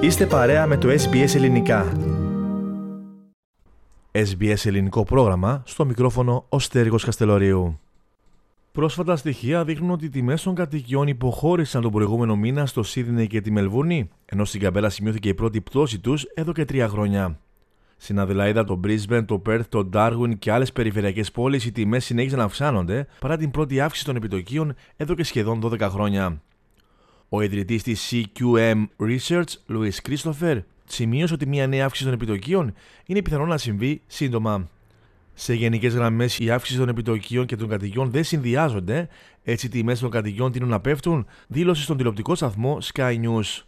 Είστε παρέα με το SBS Ελληνικά. SBS Ελληνικό πρόγραμμα, στο μικρόφωνο ο Στέργος Καστελωρίου. Πρόσφατα στοιχεία δείχνουν ότι οι τιμές των κατοικιών υποχώρησαν τον προηγούμενο μήνα στο Σίδνεϊ και τη Μελβούνι, ενώ στην Καμπέλα σημειώθηκε η πρώτη πτώση τους εδώ και τρία χρόνια. Στην Αδελαίδα, το Brisbane, το Perth, το Darwin και άλλες περιφερειακές πόλεις οι τιμές συνέχισαν να αυξάνονται παρά την πρώτη αύξηση των επιτοκίων εδώ και σχεδόν 12 χρόνια. Ο ιδρυτής της CQM Research, Louis Christopher, σημείωσε ότι μια νέα αύξηση των επιτοκίων είναι πιθανό να συμβεί σύντομα. Σε γενικές γραμμές, η αύξηση των επιτοκίων και των κατοικιών δεν συνδυάζονται, έτσι οι τιμές των κατοικιών τείνουν να πέφτουν, δήλωσε στον τηλεοπτικό σταθμό Sky News.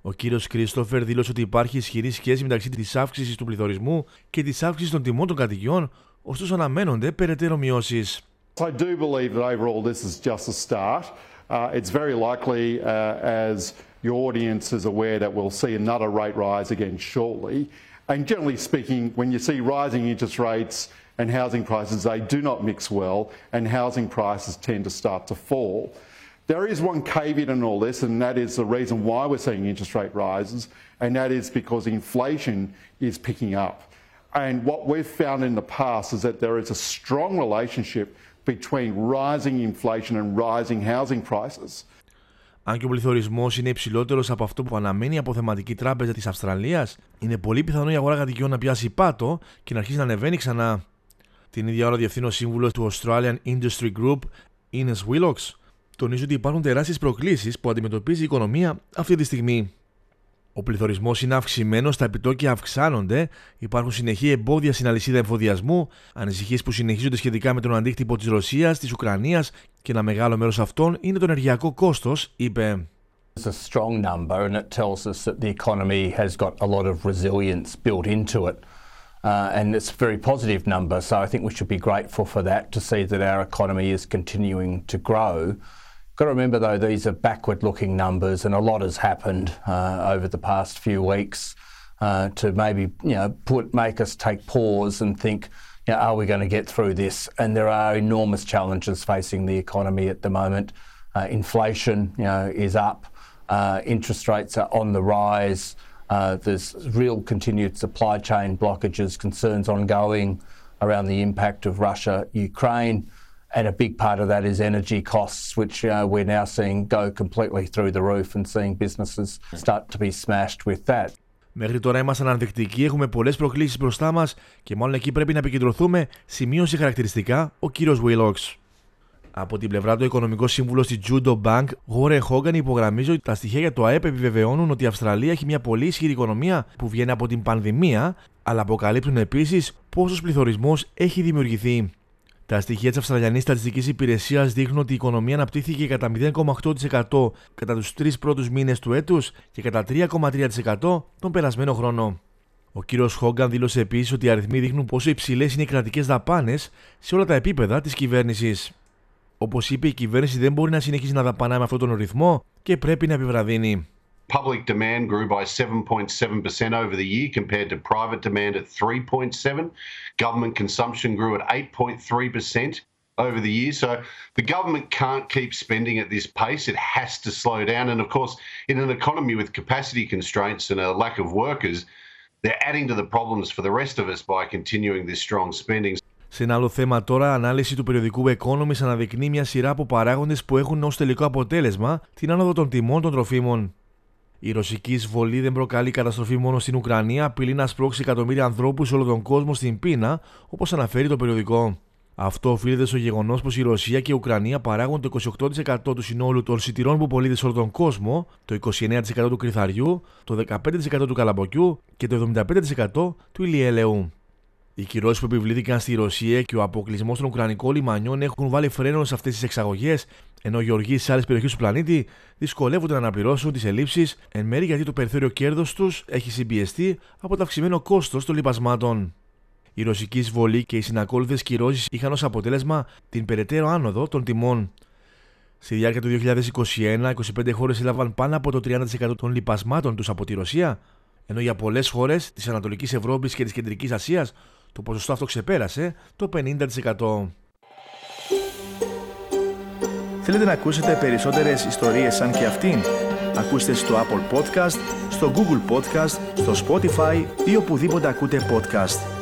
Ο κύριος Κρίστοφερ δήλωσε ότι υπάρχει ισχυρή σχέση μεταξύ της αύξησης του πληθωρισμού και της αύξησης των τιμών των κατοικιών, ωστόσο αναμένονται περαιτέρω μειώσεις. I do believe that overall this is just a start. Uh, it's very likely, uh, as your audience is aware, that we'll see another rate rise again shortly. And generally speaking, when you see rising interest rates and housing prices, they do not mix well, and housing prices tend to start to fall. There is one caveat in all this, and that is the reason why we're seeing interest rate rises, and that is because inflation is picking up. And what we've found in the past is that there is a strong relationship between rising inflation and rising housing prices. Αν και ο πληθωρισμός είναι υψηλότερος από αυτό που αναμένει η αποθεματική τράπεζα της Αυστραλίας, είναι πολύ πιθανό η αγορά κατοικιών να πιάσει πάτο και να αρχίσει να ανεβαίνει ξανά. Την ίδια ώρα, ο διευθύνων σύμβουλος του Australian Industry Group, Ines Willocks, τονίζει ότι υπάρχουν τεράστιες προκλήσεις που αντιμετωπίζει η οικονομία αυτή τη στιγμή. Ο πληθωρισμός είναι αυξημένος, τα επιτόκια αυξάνονται, υπάρχουν συνεχή εμπόδια στην αλυσίδα εφοδιασμού, ανησυχίες που συνεχίζονται σχετικά με τον αντίκτυπο της Ρωσίας, της Ουκρανίας και ένα μεγάλο μέρος αυτών είναι το ενεργειακό κόστος, είπε. It's a strong number and it tells us that the economy has got a lot of resilience built into it. Uh, and it's a very positive number, so I think we should be grateful for that to see that our economy is continuing to grow. Got to remember though, these are backward looking numbers and a lot has happened uh, over the past few weeks uh, to maybe you know, put, make us take pause and think, you know, are we going to get through this? And there are enormous challenges facing the economy at the moment. Uh, inflation you know, is up, uh, interest rates are on the rise. Uh, there's real continued supply chain blockages, concerns ongoing around the impact of Russia, Ukraine. And a big part of that is energy costs, which uh, we're now seeing go completely through the roof and seeing businesses start to be smashed with that. Μέχρι τώρα ήμασταν ανθεκτικοί, έχουμε πολλές προκλήσεις μπροστά μας και μάλλον εκεί πρέπει να επικεντρωθούμε, σημείωσε χαρακτηριστικά ο κύριος Willox. Από την πλευρά του, ο οικονομικό σύμβουλος της Judo Bank, Γόρε Χόγκαν, υπογραμμίζει ότι τα στοιχεία για το ΑΕΠ επιβεβαιώνουν ότι η Αυστραλία έχει μια πολύ ισχυρή οικονομία που βγαίνει από την πανδημία, αλλά αποκαλύπτουν επίσης πόσο πληθωρισμός έχει δημιουργηθεί. Τα στοιχεία της Αυστραλιανής Στατιστικής Υπηρεσίας δείχνουν ότι η οικονομία αναπτύχθηκε κατά 0,8% κατά τους τρεις πρώτους μήνες του έτους και κατά 3,3% τον περασμένο χρόνο. Ο κύριος Χόγκαν δήλωσε επίσης ότι οι αριθμοί δείχνουν πόσο υψηλές είναι οι κρατικές δαπάνες σε όλα τα επίπεδα της κυβέρνησης. Όπως είπε, η κυβέρνηση δεν μπορεί να συνεχίσει να δαπανά με αυτόν τον ρυθμό και πρέπει να επιβραδύνει. Public demand grew by 7.7% over the year compared to private demand at 3.7. Government consumption grew at 8.3% over the year. So the government can't keep spending at this pace. It has to slow down. And of course, in an economy with capacity constraints and a lack of workers, they're adding to the problems for the rest of us by continuing this strong spending. Σε ένα άλλο θέμα τώρα, ανάλυση του περιοδικού Economist αναδεικνύει μια σειρά από παράγοντε που έχουν ω τελικό αποτέλεσμα την άνοδο των τιμών των τροφίμων. Η ρωσική εισβολή δεν προκαλεί καταστροφή μόνο στην Ουκρανία, απειλεί να σπρώξει εκατομμύρια ανθρώπους σε όλο τον κόσμο στην πείνα, όπως αναφέρει το περιοδικό. Αυτό οφείλεται στο γεγονός πως η Ρωσία και η Ουκρανία παράγουν το 28% του συνόλου των σιτηρών που πωλείται σε όλο τον κόσμο, το 29% του κρυθαριού, το 15% του καλαμποκιού και το 75% του ηλιέλεου. Οι κυρώσεις που επιβλήθηκαν στη Ρωσία και ο αποκλεισμός των Ουκρανικών λιμανιών έχουν βάλει φρένο σε αυτές τις εξαγωγές, ενώ οι γεωργοί σε άλλε περιοχέ του πλανήτη δυσκολεύονται να αναπληρώσουν τις ελλείψεις, εν μέρει γιατί το περιθώριο κέρδο τους έχει συμπιεστεί από το αυξημένο κόστος των λοιπασμάτων. Η ρωσική εισβολή και οι συνακόλουθες κυρώσεις είχαν ως αποτέλεσμα την περαιτέρω άνοδο των τιμών. Στη διάρκεια του 2021, 25 χώρες έλαβαν πάνω από το 30% των λοιπασμάτων τους από τη Ρωσία, ενώ για πολλές χώρες της Ανατολικής Ευρώπης και της Κεντρικής Ασίας το ποσοστό αυτό ξεπέρασε το 50%. Θέλετε να ακούσετε περισσότερες ιστορίες σαν και αυτήν; Ακούστε στο Apple Podcast, στο Google Podcast, στο Spotify ή οπουδήποτε ακούτε podcast.